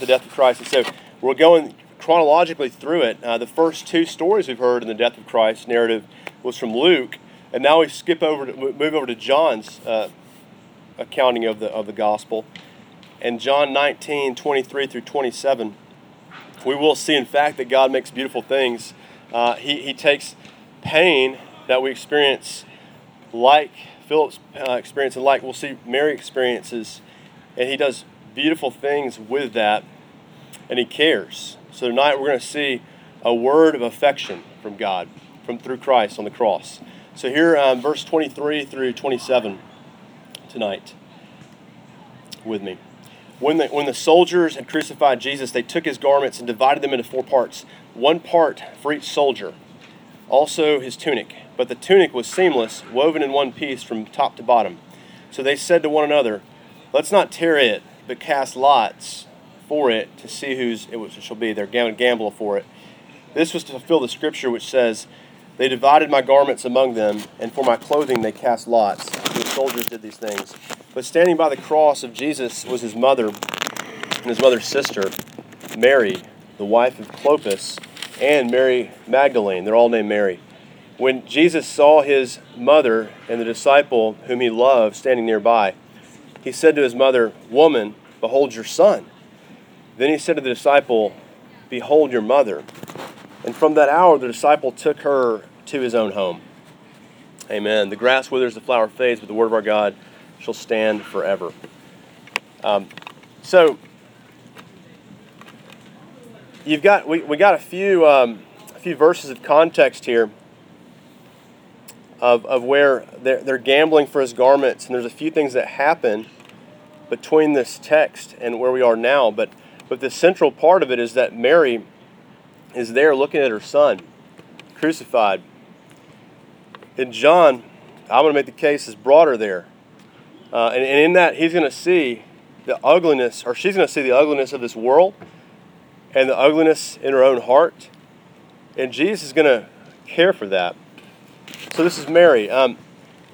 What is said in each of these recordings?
the death of Christ. And so we're going chronologically through it. Uh, the first two stories we've heard in the death of Christ narrative was from Luke, and now we skip over to move over to John's uh, accounting of the of the gospel. And John 19, 23 through 27, we will see, in fact, that God makes beautiful things. Uh, he, he takes pain that we experience, like Philip's uh, experience, and like we'll see Mary experiences, and he does beautiful things with that, and he cares. So tonight we're going to see a word of affection from God, from through Christ on the cross. So here, um, verse 23 through 27 tonight with me. When the, when the soldiers had crucified Jesus, they took his garments and divided them into four parts, one part for each soldier, also his tunic. But the tunic was seamless, woven in one piece from top to bottom. So they said to one another, Let's not tear it, but cast lots for it to see whose it shall be. They're gamble for it. This was to fulfill the scripture which says, They divided my garments among them, and for my clothing they cast lots. The soldiers did these things. But standing by the cross of Jesus was his mother and his mother's sister, Mary, the wife of Clopas, and Mary Magdalene. They're all named Mary. When Jesus saw his mother and the disciple whom he loved standing nearby, he said to his mother, Woman, behold your son. Then he said to the disciple, Behold your mother. And from that hour the disciple took her to his own home. Amen. The grass withers, the flower fades, but the word of our God shall stand forever. Um, so you've got we, we got a few um, a few verses of context here of, of where they're, they're gambling for his garments and there's a few things that happen between this text and where we are now but but the central part of it is that Mary is there looking at her son crucified and John I'm going to make the case is broader there uh, and, and in that, he's going to see the ugliness, or she's going to see the ugliness of this world and the ugliness in her own heart. And Jesus is going to care for that. So this is Mary. Um,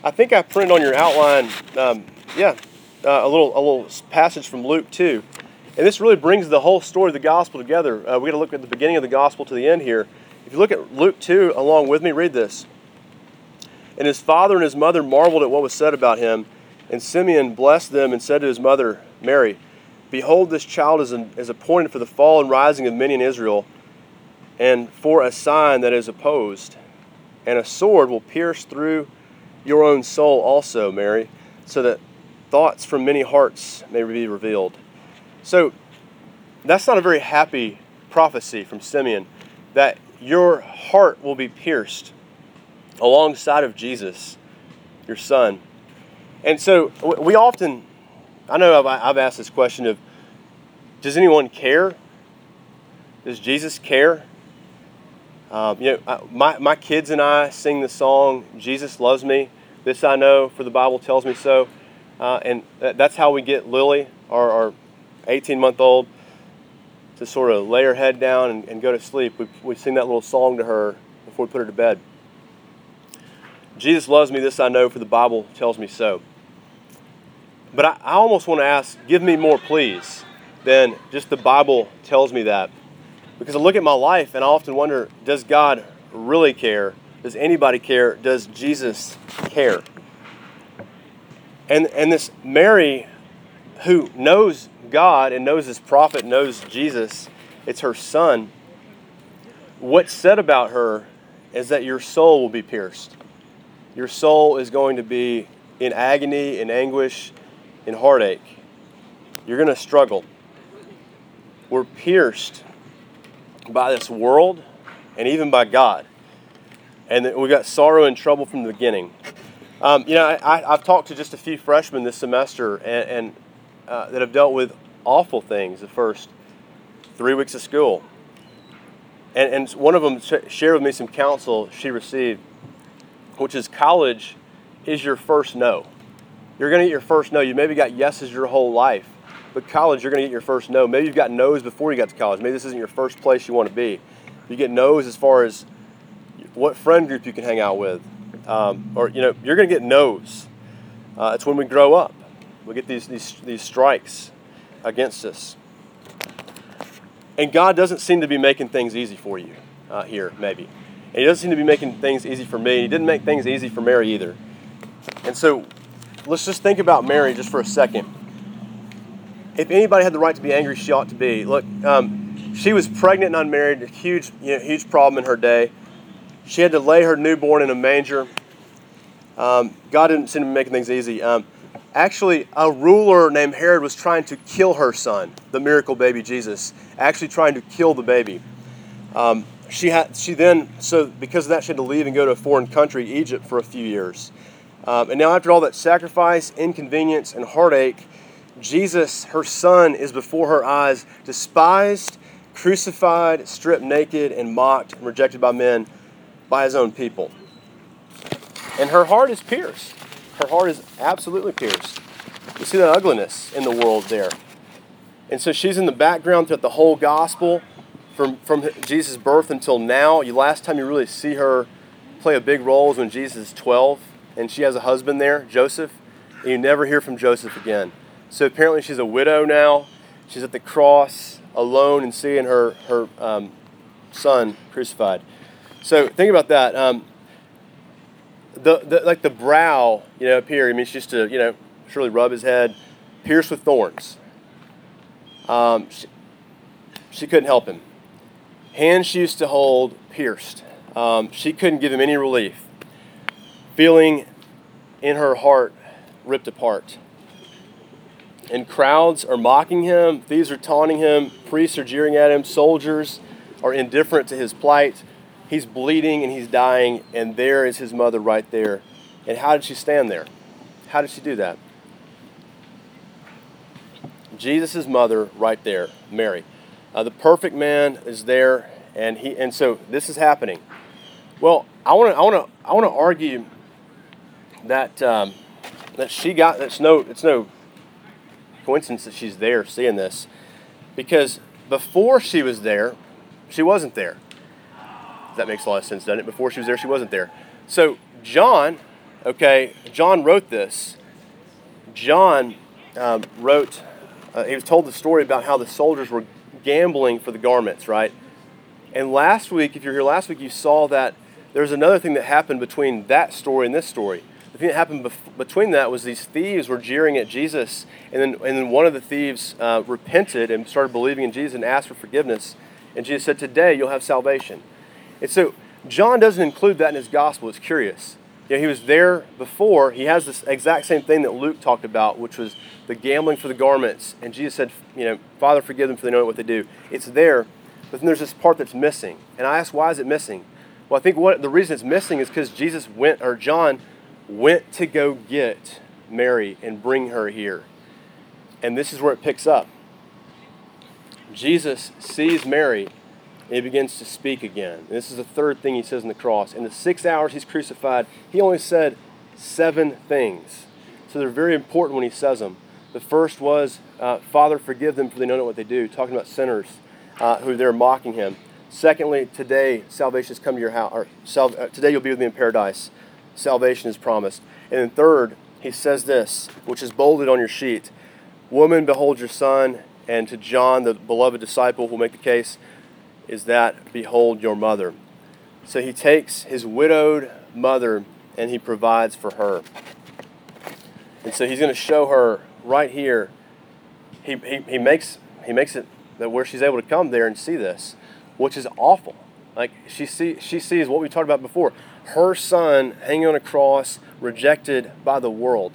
I think I printed on your outline, um, yeah, uh, a little a little passage from Luke 2. And this really brings the whole story of the gospel together. Uh, we got to look at the beginning of the gospel to the end here. If you look at Luke 2 along with me, read this. And his father and his mother marveled at what was said about him. And Simeon blessed them and said to his mother, Mary, Behold, this child is, an, is appointed for the fall and rising of many in Israel, and for a sign that is opposed. And a sword will pierce through your own soul also, Mary, so that thoughts from many hearts may be revealed. So, that's not a very happy prophecy from Simeon that your heart will be pierced alongside of Jesus, your son. And so we often, I know I've, I've asked this question of, does anyone care? Does Jesus care? Um, you know, my, my kids and I sing the song, Jesus Loves Me. This I know, for the Bible tells me so. Uh, and that's how we get Lily, our, our 18 month old, to sort of lay her head down and, and go to sleep. We, we sing that little song to her before we put her to bed. Jesus loves me, this I know, for the Bible tells me so. But I, I almost want to ask, give me more, please, than just the Bible tells me that. Because I look at my life and I often wonder, does God really care? Does anybody care? Does Jesus care? And, and this Mary, who knows God and knows his prophet, knows Jesus, it's her son. What's said about her is that your soul will be pierced. Your soul is going to be in agony, in anguish, in heartache. You're going to struggle. We're pierced by this world and even by God. And we got sorrow and trouble from the beginning. Um, you know, I, have talked to just a few freshmen this semester and, and uh, that have dealt with awful things the first three weeks of school. And, and one of them sh- shared with me some counsel she received, which is college is your first no. You're going to get your first no. You maybe got yeses your whole life, but college, you're going to get your first no. Maybe you've got no's before you got to college. Maybe this isn't your first place you want to be. You get no's as far as what friend group you can hang out with, um, or you know, you're going to get no's. Uh, it's when we grow up, we get these these these strikes against us. And God doesn't seem to be making things easy for you uh, here, maybe. And He doesn't seem to be making things easy for me. He didn't make things easy for Mary either. And so let's just think about Mary just for a second. If anybody had the right to be angry, she ought to be. Look, um, she was pregnant and unmarried, a huge, you know, huge problem in her day. She had to lay her newborn in a manger. Um, God didn't seem to be making things easy. Um, actually, a ruler named Herod was trying to kill her son, the miracle baby Jesus, actually trying to kill the baby. Um, she had, she then, so because of that, she had to leave and go to a foreign country, Egypt, for a few years. Um, and now, after all that sacrifice, inconvenience, and heartache, Jesus, her son, is before her eyes, despised, crucified, stripped naked, and mocked and rejected by men, by his own people. And her heart is pierced. Her heart is absolutely pierced. You see that ugliness in the world there. And so she's in the background throughout the whole gospel from, from Jesus' birth until now. You last time you really see her play a big role is when Jesus is 12 and she has a husband there, Joseph, and you never hear from Joseph again. So apparently she's a widow now. She's at the cross alone and seeing her, her um, son crucified. So think about that. Um, the, the, like the brow, you know, up here, I mean, it's just to, you know, surely rub his head, pierced with thorns. Um, she, she couldn't help him. Hands she used to hold pierced. Um, she couldn't give him any relief feeling in her heart ripped apart. And crowds are mocking him, thieves are taunting him, priests are jeering at him, soldiers are indifferent to his plight. He's bleeding and he's dying, and there is his mother right there. And how did she stand there? How did she do that? Jesus' mother right there, Mary. Uh, the perfect man is there, and he and so this is happening. Well, I want to I want to I want to argue that um, that she got that's no it's no coincidence that she's there seeing this because before she was there she wasn't there. That makes a lot of sense doesn't it? Before she was there she wasn't there. So john okay john wrote this. John um, wrote uh, he was told the story about how the soldiers were gambling for the garments right? And last week if you're here last week you saw that there's another thing that happened between that story and this story the thing that happened bef- between that was these thieves were jeering at Jesus, and then, and then one of the thieves uh, repented and started believing in Jesus and asked for forgiveness. And Jesus said, Today you'll have salvation. And so John doesn't include that in his gospel. It's curious. You know, he was there before. He has this exact same thing that Luke talked about, which was the gambling for the garments. And Jesus said, you know, Father, forgive them for they know not what they do. It's there, but then there's this part that's missing. And I ask, why is it missing? Well, I think what the reason it's missing is because Jesus went, or John went to go get Mary and bring her here. And this is where it picks up. Jesus sees Mary and he begins to speak again. And this is the third thing he says in the cross. In the six hours he's crucified, he only said seven things. So they're very important when he says them. The first was, uh, Father, forgive them for they know not what they do, talking about sinners uh, who they're mocking him. Secondly, today salvation has come to your house, or uh, today you'll be with me in paradise salvation is promised. And then third, he says this, which is bolded on your sheet Woman, behold your son. And to John, the beloved disciple, will make the case, is that, behold your mother. So he takes his widowed mother and he provides for her. And so he's going to show her right here. He, he, he, makes, he makes it that where she's able to come there and see this, which is awful. Like she, see, she sees what we talked about before her son hanging on a cross, rejected by the world,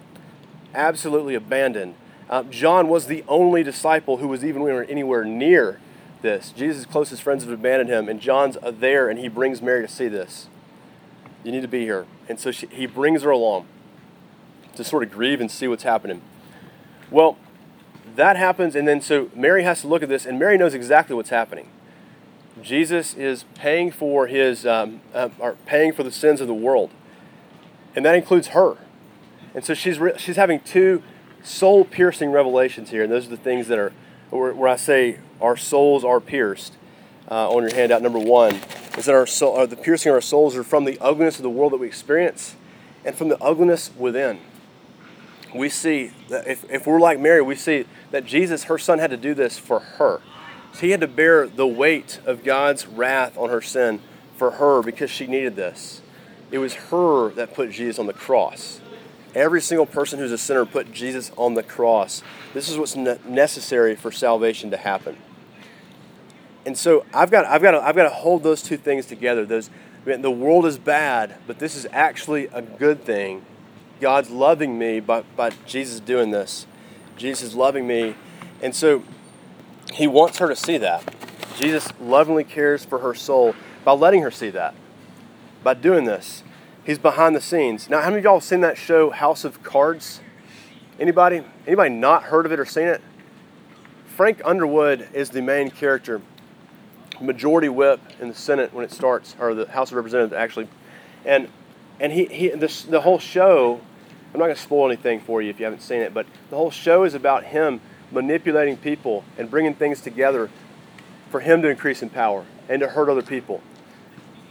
absolutely abandoned. Uh, John was the only disciple who was even anywhere near this. Jesus' closest friends have abandoned him, and John's there, and he brings Mary to see this. You need to be here. And so she, he brings her along to sort of grieve and see what's happening. Well, that happens, and then so Mary has to look at this, and Mary knows exactly what's happening. Jesus is paying for his, um, uh, or paying for the sins of the world, and that includes her. And so she's re- she's having two soul-piercing revelations here, and those are the things that are where, where I say our souls are pierced. Uh, on your handout, number one is that our soul, uh, the piercing of our souls are from the ugliness of the world that we experience, and from the ugliness within. We see that if, if we're like Mary, we see that Jesus, her son, had to do this for her So he had to bear the weight of God's wrath on her sin for her because she needed this. It was her that put Jesus on the cross. Every single person who's a sinner put Jesus on the cross. This is what's necessary for salvation to happen. And so I've got, I've got, to, I've got to hold those two things together. Those, I mean, the world is bad, but this is actually a good thing. God's loving me by, by Jesus doing this. Jesus is loving me. And so he wants her to see that. Jesus lovingly cares for her soul by letting her see that, by doing this. He's behind the scenes. Now, how many of y'all seen that show House of Cards? Anybody? Anybody not heard of it or seen it? Frank Underwood is the main character, majority whip in the Senate when it starts, or the House of Representatives actually, and and he, he this, the whole show. I'm not going to spoil anything for you if you haven't seen it, but the whole show is about him manipulating people and bringing things together for him to increase in power and to hurt other people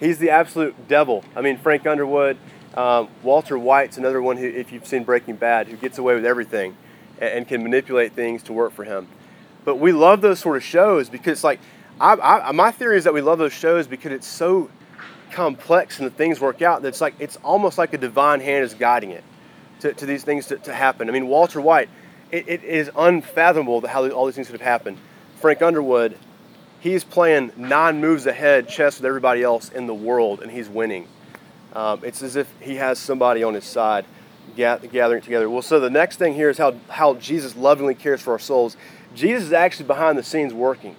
he's the absolute devil. I mean, Frank Underwood, um, Walter White's another one who, if you've seen Breaking Bad, who gets away with everything and, and, can manipulate things to work for him. But we love those sort of shows because, like, I, I, my theory is that we love those shows because it's so complex and the things work out that it's like it's almost like a divine hand is guiding it to, to these things to, to happen. I mean, Walter White, it, it is unfathomable how all these things could have happened. Frank Underwood, he's playing nine moves ahead chess with everybody else in the world, and he's winning. Um, it's as if he has somebody on his side gathering together. Well, so the next thing here is how, how Jesus lovingly cares for our souls. Jesus is actually behind the scenes working.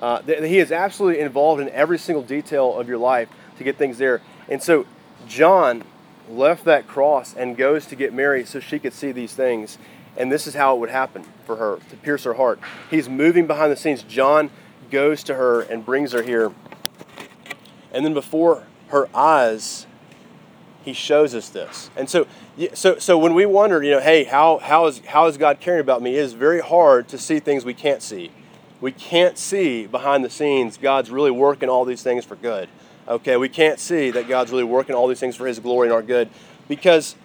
Uh, th- he is absolutely involved in every single detail of your life to get things there. And so John left that cross and goes to get Mary so she could see these things. And this is how it would happen for her to pierce her heart. He's moving behind the scenes. John goes to her and brings her here. And then before her eyes, he shows us this. And so, so, so when we wonder, you know, hey, how, how, is, how is God caring about me? It is very hard to see things we can't see. We can't see behind the scenes God's really working all these things for good. Okay, we can't see that God's really working all these things for His glory and our good because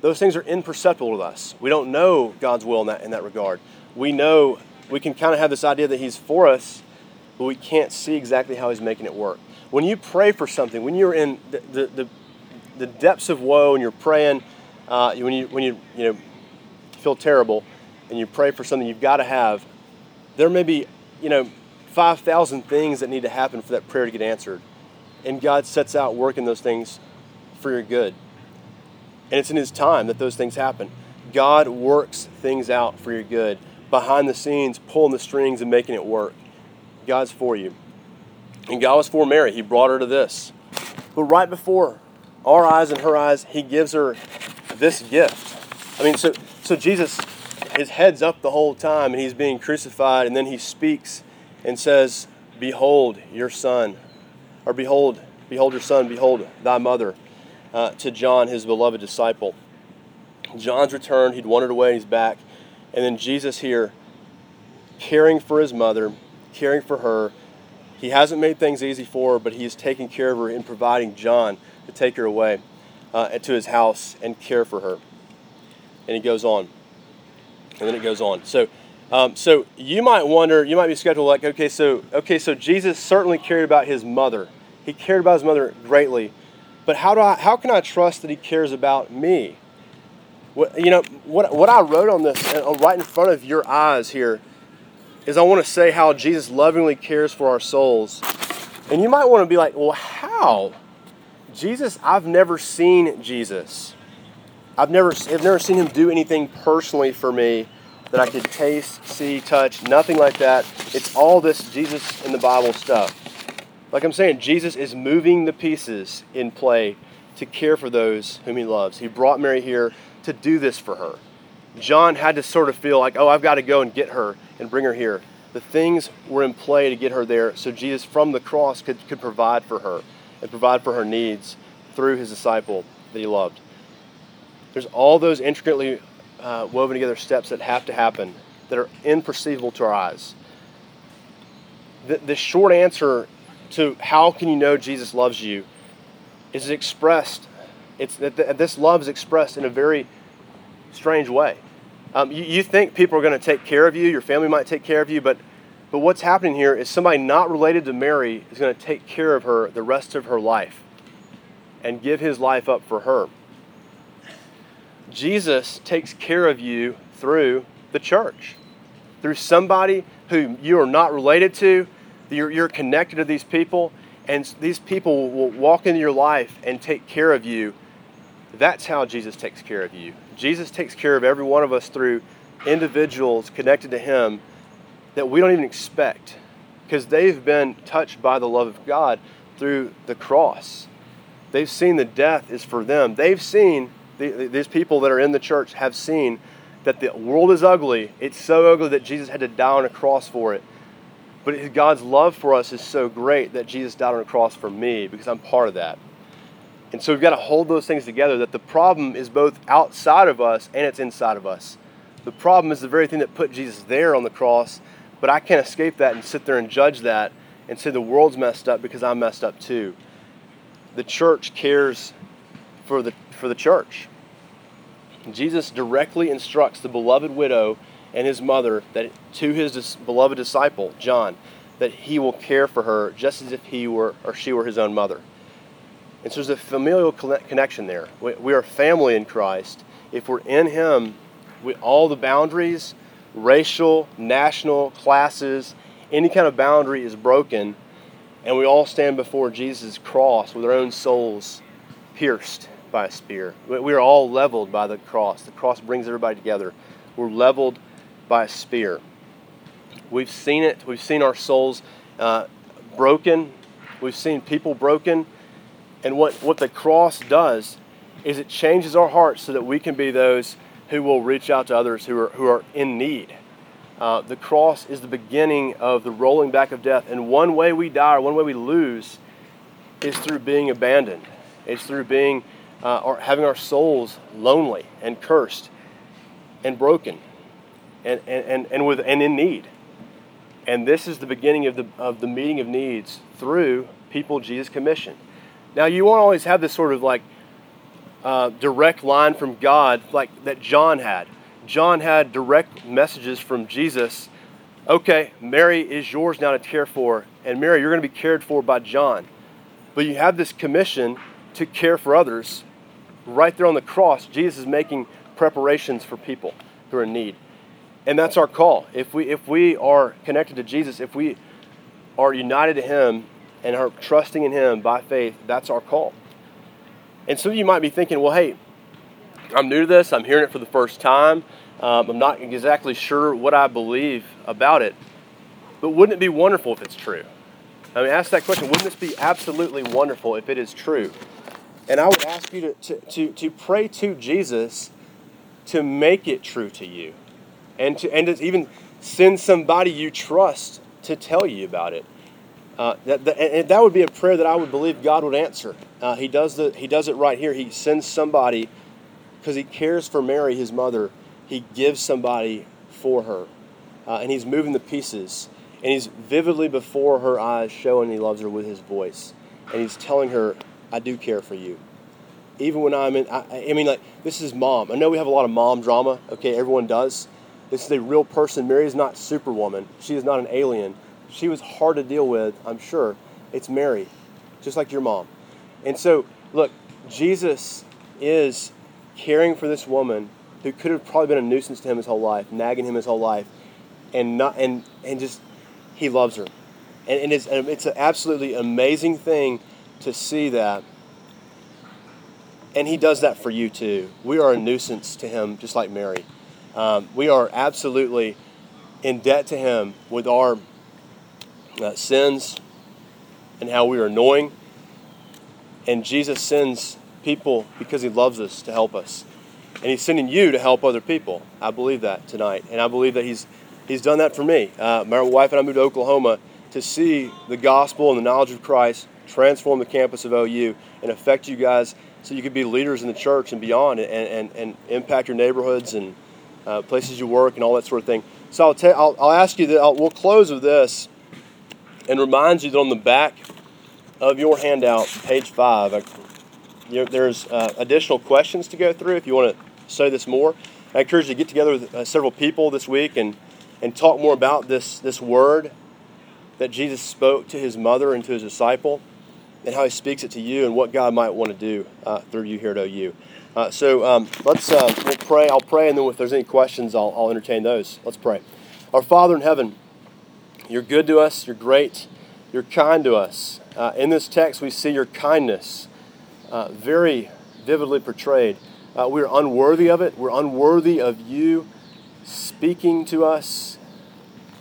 those things are imperceptible to us. We don't know God's will in that, in that regard. We know, we can kind of have this idea that He's for us, but we can't see exactly how He's making it work. When you pray for something, when you're in the, the, the, the depths of woe and you're praying, uh, when, you, when you, you know, feel terrible and you pray for something you've got to have, there may be, you know, 5,000 things that need to happen for that prayer to get answered. And God sets out working those things for your good. And it's in His time that those things happen. God works things out for your good behind the scenes, pulling the strings and making it work. God's for you. And God was for Mary. He brought her to this. But right before our eyes and her eyes, He gives her this gift. I mean, so, so Jesus, his head's up the whole time and he's being crucified, and then he speaks and says, Behold your son, or behold, behold your son, behold thy mother, uh, to John, his beloved disciple. John's returned, he'd wandered away, he's back. And then Jesus here, caring for his mother, caring for her. He hasn't made things easy for her, but he's taking care of her in providing John to take her away uh, to his house and care for her. And he goes on. And then it goes on. So, um, so you might wonder, you might be skeptical, like, okay, so okay, so Jesus certainly cared about his mother. He cared about his mother greatly, but how do I, how can I trust that he cares about me? What, you know, what, what I wrote on this, uh, right in front of your eyes here, is I want to say how Jesus lovingly cares for our souls. And you might want to be like, well, how? Jesus, I've never seen Jesus. I've never, I've never seen him do anything personally for me that I could taste, see, touch, nothing like that. It's all this Jesus in the Bible stuff. Like I'm saying, Jesus is moving the pieces in play to care for those whom he loves. He brought Mary here to do this for her. John had to sort of feel like, oh, I've got to go and get her and bring her here. The things were in play to get her there so Jesus from the cross could, could provide for her and provide for her needs through his disciple that he loved. There's all those intricately uh, woven together steps that have to happen that are imperceivable to our eyes. The, the short answer to how can you know Jesus loves you is expressed. It's that this love is expressed in a very strange way. Um, you, you, think people are going to take care of you, your family might take care of you, but But what's happening here is somebody not related to Mary is going to take care of her the rest of her life and give his life up for her. Jesus takes care of you through the church, through somebody who you are not related to. You're, you're connected to these people, and these people will walk into your life and take care of you. That's how Jesus takes care of you. Jesus takes care of every one of us through individuals connected to Him that we don't even expect because they've been touched by the love of God through the cross. They've seen the death is for them. They've seen, these people that are in the church have seen that the world is ugly. It's so ugly that Jesus had to die on a cross for it. But God's love for us is so great that Jesus died on a cross for me because I'm part of that. And so we've got to hold those things together that the problem is both outside of us and it's inside of us. The problem is the very thing that put Jesus there on the cross, but I can't escape that and sit there and judge that and say the world's messed up because I'm messed up too. The church cares for the, for the church. Jesus directly instructs the beloved widow and his mother that to his beloved disciple John that he will care for her just as if he were or she were his own mother. And so there's a familial connection there. We, we are family in Christ. If we're in Him, we, all the boundaries, racial, national, classes, any kind of boundary is broken, and we all stand before Jesus' cross with our own souls pierced by a spear. We are all leveled by the cross. The cross brings everybody together. We're leveled by a spear. We've seen it. We've seen our souls uh, broken. We've seen people broken. And what, what the cross does is it changes our hearts so that we can be those who will reach out to others who are, who are in need. Uh, the cross is the beginning of the rolling back of death. And one way we die, or one way we lose, is through being abandoned. It's through being uh, or having our souls lonely and cursed and broken and, and, and, with, and in need. And this is the beginning of the, of the meeting of needs through people Jesus commissioned. Now, you won't always have this sort of like uh, direct line from God like that John had. John had direct messages from Jesus. Okay, Mary is yours now to care for, and Mary, you're going to be cared for by John. But you have this commission to care for others right there on the cross, Jesus is making preparations for people who are in need. And that's our call. If we if we are connected to Jesus, if we are united to him and are trusting in him by faith, that's our call. And some of you might be thinking, well, hey, I'm new to this. I'm hearing it for the first time. Um, I'm not exactly sure what I believe about it. But wouldn't it be wonderful if it's true? I mean, ask that question. Wouldn't this be absolutely wonderful if it is true? And I would ask you to, to, to, to pray to Jesus to make it true to you and to, and to even send somebody you trust to tell you about it. Uh, that, that, and that would be a prayer that I would believe God would answer. Uh, he, does the, he does it right here. He sends somebody because he cares for Mary, his mother. He gives somebody for her. Uh, and he's moving the pieces. And he's vividly before her eyes showing he loves her with his voice. And he's telling her, I do care for you. Even when I'm in, I, I mean, like, this is mom. I know we have a lot of mom drama, okay, everyone does. This is a real person. Mary is not Superwoman, she is not an alien. She was hard to deal with, I'm sure. It's Mary, just like your mom. And so, look, Jesus is caring for this woman who could have probably been a nuisance to him his whole life, nagging him his whole life, and not and and just he loves her, and, and it's it's an absolutely amazing thing to see that. And He does that for you too. We are a nuisance to Him, just like Mary. Um, we are absolutely in debt to Him with our uh, sins and how we are annoying. And Jesus sends people because He loves us to help us. And He's sending you to help other people. I believe that tonight. And I believe that He's, he's done that for me. Uh, my wife and I moved to Oklahoma to see the gospel and the knowledge of Christ transform the campus of OU and affect you guys so you could be leaders in the church and beyond and, and, and impact your neighborhoods and uh, places you work and all that sort of thing. So I'll, ta- I'll, I'll ask you that I'll, we'll close with this and remind you that on the back of your handout, page five, I, you know, there's uh, additional questions to go through if you want to say this more. I encourage you to get together with uh, several people this week and and talk more about this, this word that Jesus spoke to his mother and to his disciple and how he speaks it to you and what God might want to do uh, through you here at OU. Uh, so um, let's uh, we'll pray. I'll pray, and then if there's any questions, I'll, I'll entertain those. Let's pray. Our Father in heaven, you're good to us. You're great. You're kind to us. Uh, in this text, we see your kindness uh, very vividly portrayed. Uh, we're unworthy of it. We're unworthy of you speaking to us,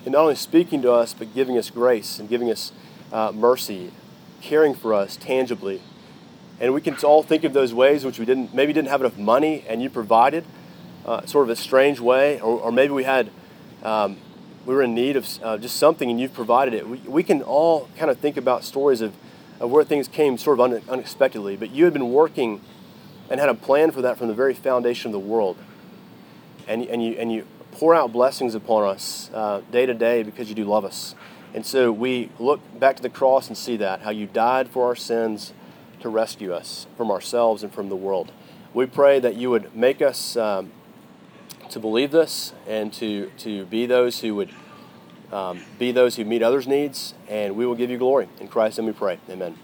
and not only speaking to us, but giving us grace and giving us uh, mercy, caring for us tangibly. And we can all think of those ways which we didn't maybe didn't have enough money, and you provided, uh, sort of a strange way, or, or maybe we had um, we were in need of uh, just something, and you've provided it. We, we can all kind of think about stories of, of where things came sort of un, unexpectedly, but you had been working and had a plan for that from the very foundation of the world, and and you and you pour out blessings upon us uh, day to day because you do love us. And so we look back to the cross and see that, how you died for our sins to rescue us from ourselves and from the world. We pray that you would make us um, to believe this and to, to be those who would um, be those who meet others' needs, and we will give you glory. In Christ, and we pray. Amen.